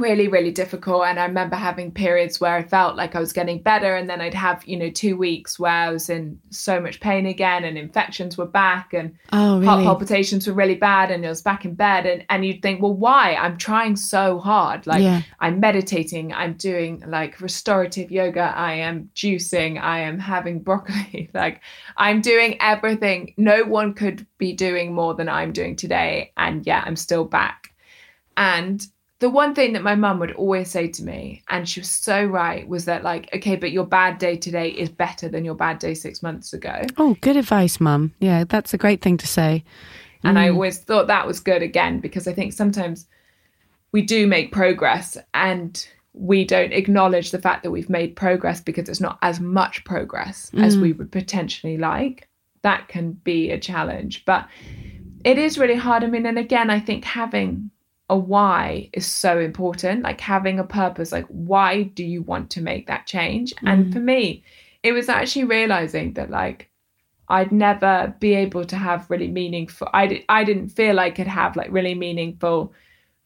really really difficult and i remember having periods where i felt like i was getting better and then i'd have you know two weeks where i was in so much pain again and infections were back and Oh, heart palpitations were really bad and I was back in bed and, and you'd think, well, why? I'm trying so hard. Like Yeah. I'm meditating, I'm doing like restorative yoga, I am juicing, I am having (laughs) broccoli. like I'm doing everything. No one could be doing more than I'm doing today. And yet I'm still back. And the one thing that my mum would always say to me, and she was so right, was that like, okay, but your bad day today is better than your bad day six months ago. Oh, good advice, mum. Yeah, that's a great thing to say. And I mm. always thought that was good again, because I think sometimes we do make progress and we don't acknowledge the fact that we've made progress because it's not as much progress as mm. we would potentially like. That can be a challenge. But it is really hard. I mean, and again, I think having a why is so important. Like having a purpose, like why do you want to make that change? And mm. for me, it was actually realizing that like I'd never be able to have really meaningful. I di- I didn't feel like I could have like really meaningful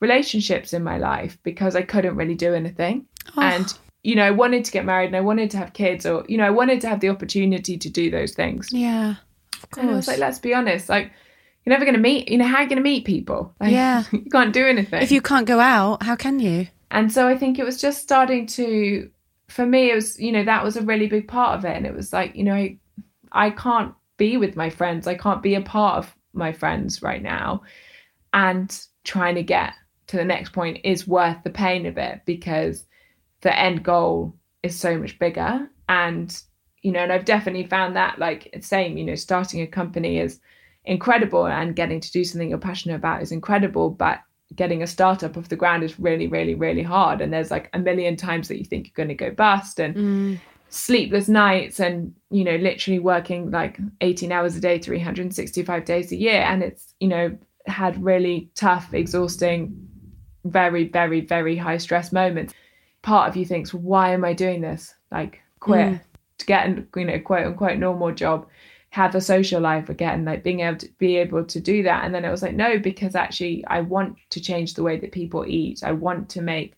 relationships in my life because I couldn't really do anything. Oh. And you know, I wanted to get married and I wanted to have kids, or you know, I wanted to have the opportunity to do those things. Yeah. Of And I was course. like, let's be honest, like you're never going to meet. You know, how are you going to meet people? (laughs) Like, Yeah. (laughs) you can't do anything. if you can't go out, how can you? And so I think it was just starting to, for me, it was, you know, that was a really big part of it. And it was like, you know, I, I can't be with my friends. I can't be a part of my friends right now. And trying to get to the next point is worth the pain of it because the end goal is so much bigger. And, you know, and I've definitely found that like same, you know, starting a company is incredible and getting to do something you're passionate about is incredible. But getting a startup off the ground is really, really, really hard. And there's like a million times that you think you're going to go bust and mm. sleepless nights and, you know, literally working like 18 hours a day, 365 days a year. And it's, you know, had really tough, exhausting, very, very, very high stress moments. Part of you thinks, why am I doing this? Like, quit mm. to get a you know quote unquote normal job, have a social life again, like being able to be able to do that. And then it was like, no, because actually I want to change the way that people eat. I want to make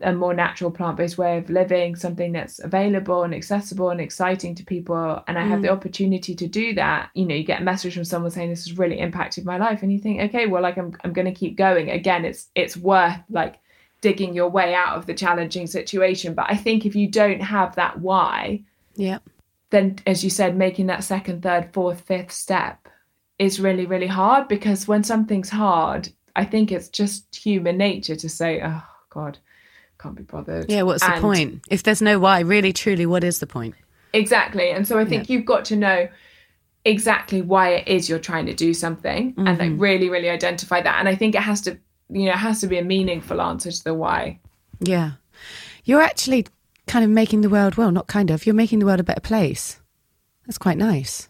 a more natural plant-based way of living, something that's available and accessible and exciting to people. And I have the mm. opportunity to do that. You know, you get a message from someone saying this has really impacted my life, and you think, okay, well, like I'm I'm gonna keep going. Again, it's it's worth like digging your way out of the challenging situation. But I think if you don't have that why, Yeah. Then as you said making that second third fourth fifth step is really really hard because when something's hard i think it's just human nature to say oh god can't be bothered Yeah, what's the point? If there's no why, really, truly, what is the point? exactly and so i think you've got to know exactly why it is you're trying to do something and like mm-hmm. really really identify that and i think it has to you know it has to be a meaningful answer to the why Yeah. You're actually kind of making the world, well, not kind of, you're making the world a better place. That's quite nice.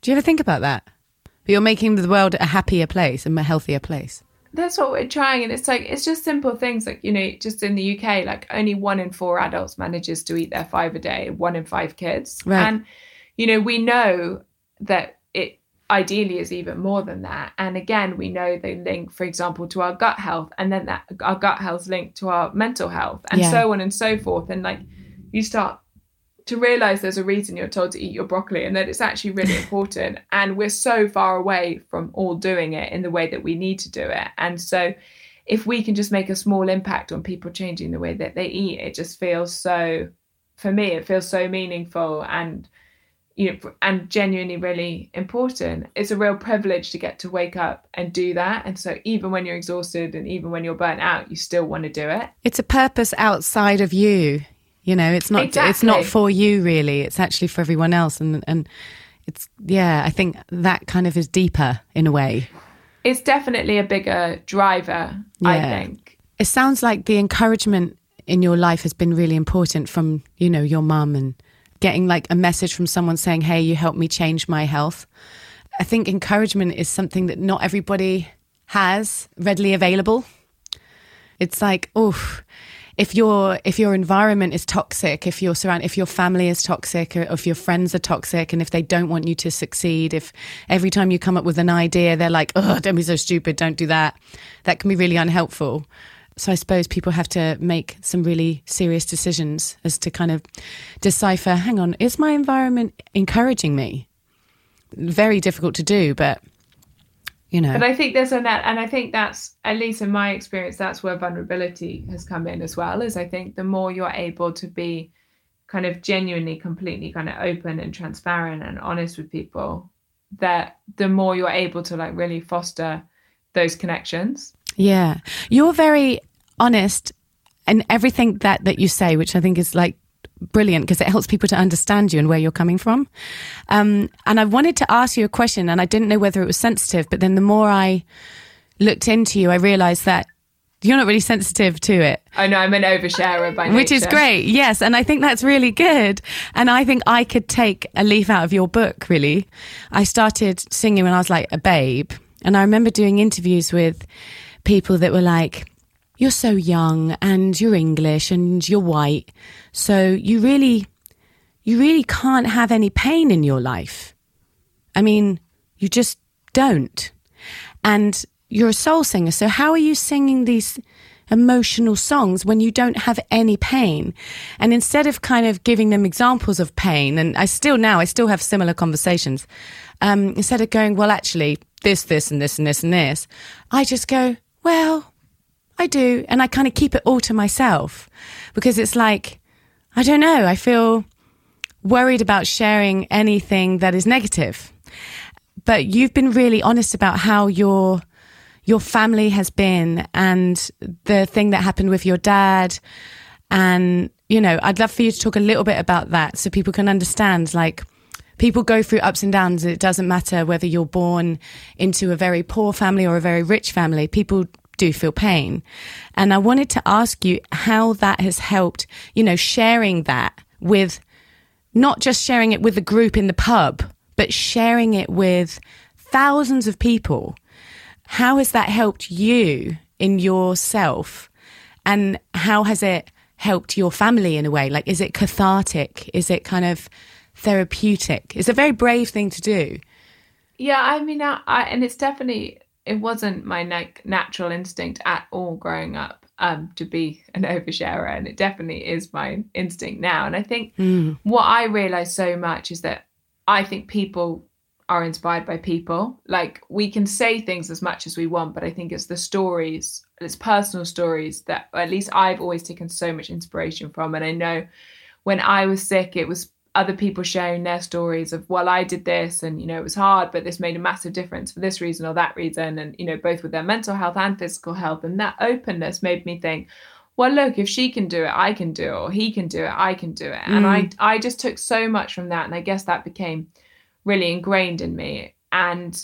Do you ever think about that? But you're making the world a happier place, and a healthier place. that's what we're trying and it's like it's just simple things like you know just in the uk like only one in four adults manages to eat their five a day one in five kids Right. and you know we know that it ideally is even more than that and again we know they link for example to our gut health and then that our gut health linked to our mental health and Yeah. so on and so forth and like you start to realize there's a reason you're told to eat your broccoli and that it's actually really (laughs) important. And we're so far away from all doing it in the way that we need to do it. And so if we can just make a small impact on people changing the way that they eat, it just feels so, for me, it feels so meaningful and you know, and genuinely really important. It's a real privilege to get to wake up and do that. And so even when you're exhausted and even when you're burnt out, you still want to do it. It's a purpose outside of you. You know, it's not Exactly. it's not for you really. It's actually for everyone else and and it's yeah, I think that kind of is deeper in a way. It's definitely a bigger driver, I think. It sounds like the encouragement in your life has been really important from, you know, your mum and getting like a message from someone saying, "Hey, you helped me change my health." I think encouragement is something that not everybody has readily available. It's like, oh, if your if your environment is toxic, if your surround if your family is toxic, or if your friends are toxic, and if they don't want you to succeed, if every time you come up with an idea, they're like, "Oh, don't be so stupid, don't do that," that can be really unhelpful. So I suppose people have to make some really serious decisions as to kind of decipher. Hang on, is my environment encouraging me? Very difficult to do, but you know, But I think there's a net, and I think that's at least in my experience, that's where vulnerability has come in as well. Is I think the more you're able to be kind of genuinely, completely kind of open and transparent and honest with people, that the more you're able to like really foster those connections. Yeah. You're very honest in everything that, that you say, which I think is like brilliant because it helps people to understand you and where you're coming from. Um, and I wanted to ask you a question and I didn't know whether it was sensitive, but then the more I looked into you, I realized that you're not really sensitive to it. I know I'm an oversharer by nature. Which is great, yes. And I think that's really good. And I think I could take a leaf out of your book, really. I started singing when I was like a babe. And I remember doing interviews with people that were like, You're so young and you're English and you're white. So you really, you really can't have any pain in your life. I mean, you just don't. And you're a soul singer. So how are you singing these emotional songs when you don't have any pain? And instead of kind of giving them examples of pain, and I still now, I still have similar conversations, um, instead of going, well, actually, this, this, and this, and this, and this, I just go, well, I do. And I kind of keep it all to myself because it's like, I don't know, I feel worried about sharing anything that is negative. But you've been really honest about how your your family has been and the thing that happened with your dad and you know, I'd love for you to talk a little bit about that so people can understand like people go through ups and downs. It doesn't matter whether you're born into a very poor family or a very rich family. People do feel pain. And I wanted to ask you how that has helped, you know, sharing that with not just sharing it with the group in the pub, but sharing it with thousands of people. How has that helped you in yourself? And how has it helped your family in a way? Like, is it cathartic? Is it kind of therapeutic? It's a very brave thing to do. Yeah, I mean, I, I and it's definitely it wasn't my like natural instinct at all growing up um to be an (laughs) oversharer, and it definitely is my instinct now. And I think what I realize so much is that I think people are inspired by people. Like we can say things as much as we want, but I think it's the stories, it's personal stories that at least I've always taken so much inspiration from. And I know when I was sick, it was other people sharing their stories of, well, I did this and, you know, it was hard, but this made a massive difference for this reason or that reason. And, you know, both with their mental health and physical health. And that openness made me think, well, look, if she can do it, I can do it, or he can do it, I can do it. And I, mm. I just took so much from that. And I guess that became really ingrained in me. And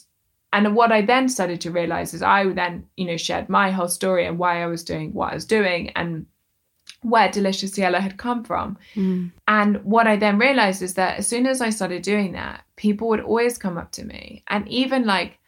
and what I then started to realize is I then, you know, shared my whole story and why I was doing what I was doing and where Deliciously Ella had come from. Mm. And what I then realized is that as soon as I started doing that, people would always come up to me. And even like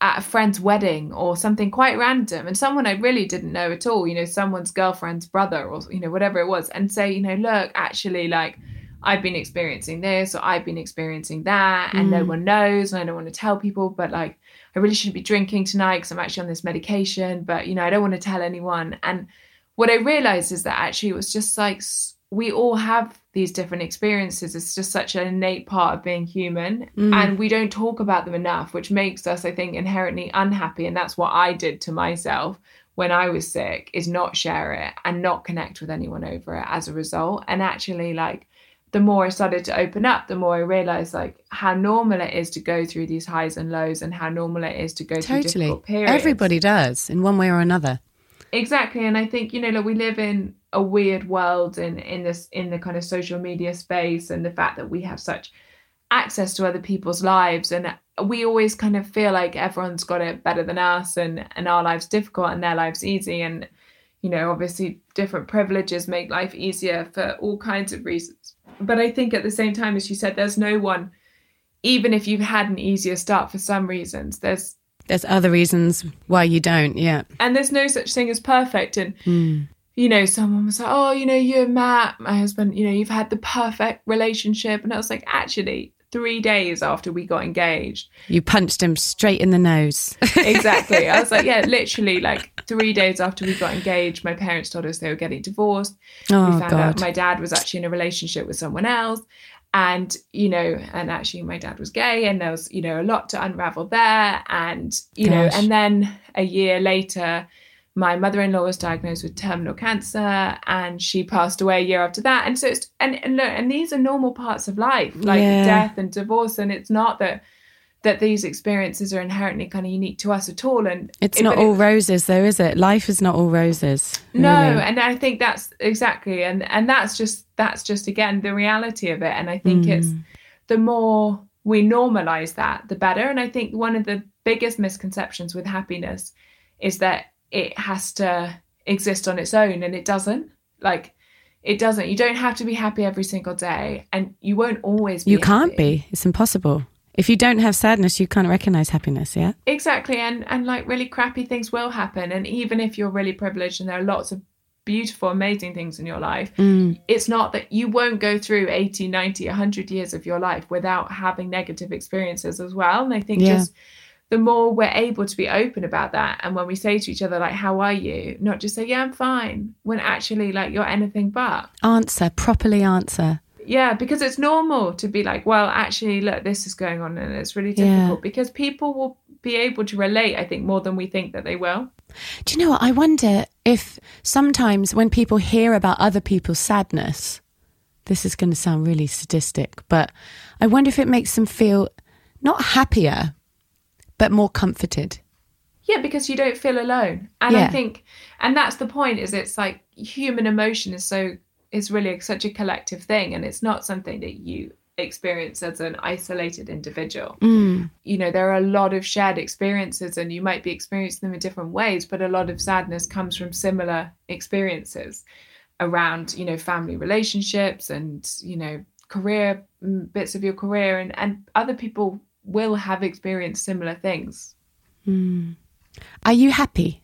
at a friend's wedding or something quite random and someone I really didn't know at all, you know, someone's girlfriend's brother or, you know, whatever it was, and say, you know, look, actually, like, I've been experiencing this or I've been experiencing that and no mm. one knows and I don't want to tell people but like I really shouldn't be drinking tonight because I'm actually on this medication but you know I don't want to tell anyone and what I realized is that actually it was just like we all have these different experiences. It's just such an innate part of being human. Mm. And we don't talk about them enough, which makes us, I think, inherently unhappy. And that's what I did to myself when I was sick is not share it and not connect with anyone over it as a result. And actually, like, the more I started to open up, the more I realized like how normal it is to go through these highs and lows and how normal it is to go through Totally. difficult periods. Everybody does in one way or another. Exactly. And I think, you know, like we live in a weird world in in this in the kind of social media space and the fact that we have such access to other people's lives and we always kind of feel like everyone's got it better than us and and our lives difficult and their lives easy and you know obviously different privileges make life easier for all kinds of reasons but i think at the same time as you said there's no one even if you've had an easier start for some reasons there's There's other reasons why you don't. Yeah. and there's no such thing as perfect. And hmm. you know someone was like oh you know you and matt my husband you know you've had the perfect relationship. And i was like actually three days after we got engaged. You punched him straight in the nose. (laughs) exactly. I was like yeah literally like three days after we got engaged my parents told us they were getting divorced. Oh, we found out my dad was actually in a relationship with someone else and you know and actually my dad was gay and there was you know a lot to unravel there. And you know and then a year later my mother-in-law was diagnosed with terminal cancer and she passed away a year after that. And so it's and, and look and these are normal parts of life like Yeah. death and divorce. And it's not that that these experiences are inherently kind of unique to us at all and It's not it- all roses, though, is it? Life is not all roses. no really. and i think that's exactly and and that's just that's just again the reality of it and i think it's Mm. the more we normalize that the better and i think one of the biggest misconceptions with happiness is that it has to exist on its own and it doesn't like it doesn't you don't have to be happy every single day and you won't always be You can't happy. be. It's impossible. If you don't have sadness, you can't recognize happiness. Yeah. Exactly. And and like really crappy things will happen. And even if you're really privileged and there are lots of beautiful, amazing things in your life, Mm. it's not that you won't go through 80, 90, 100 years of your life without having negative experiences as well. And I think Yeah. just the more we're able to be open about that and when we say to each other like how are you not just say yeah i'm fine when actually like you're anything but Answer properly. Answer. Yeah because it's normal to be like well actually look this is going on and it's really Yeah. difficult because people will be able to relate i think more than we think that they will Do you know what? I wonder if sometimes when people hear about other people's sadness, this is going to sound really sadistic, but I wonder if it makes them feel not happier, but more comforted. Yeah, because you don't feel alone. And Yeah. I think and that's the point is it's like human emotion is so is really such a collective thing and it's not something that you experience as an isolated individual. Mm. You know, there are a lot of shared experiences and you might be experiencing them in different ways, but a lot of sadness comes from similar experiences around, you know, family relationships and, you know, career mm, bits of your career and and other people will have experienced similar things. Are you happy?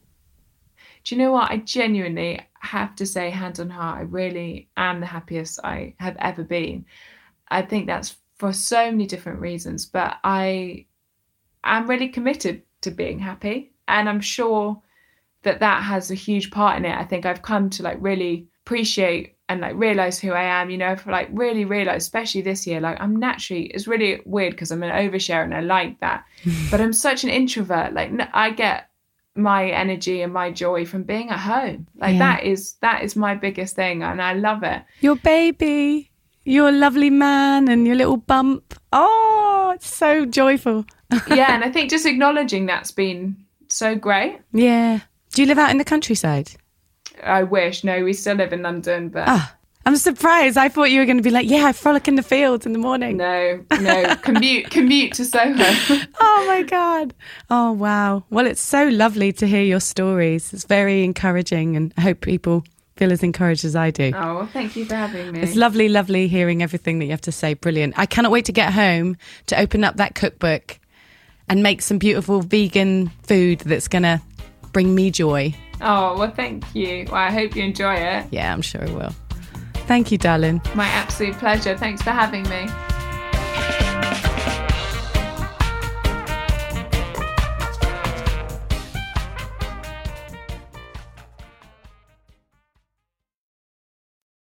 Do you know what? I genuinely have to say, hand on heart, I really am the happiest I have ever been. I think that's for so many different reasons, but I am really committed to being happy. And I'm sure that that has a huge part in it. I think I've come to like really appreciate and like realize who I am, you know, for like really realize, especially this year, like I'm naturally, it's really weird because I'm an overshare and I like that, (laughs) but I'm such an introvert. Like I get my energy and my joy from being at home. Like Yeah. that is, that is my biggest thing. And I love it. Your baby, your lovely man, and your little bump. Oh, it's so joyful. (laughs) yeah. And I think just acknowledging that's been so great. Yeah. Do you live out in the countryside? I wish. No, we still live in London, but Ah, I'm surprised. I thought you were going to be like, yeah, I frolic in the fields in the morning. no, no, (laughs) commute, commute to Soho. (laughs) Oh my God. Oh, wow. Well, it's so lovely to hear your stories. It's very encouraging, and I hope people feel as encouraged as I do. oh, well, thank you for having me. It's lovely, lovely hearing everything that you have to say. Brilliant. I cannot wait to get home to open up that cookbook and make some beautiful vegan food that's going to bring me joy. Oh, well, thank you. Well, I hope you enjoy it. Yeah, I'm sure I will. Thank you, darling. My absolute pleasure. Thanks for having me.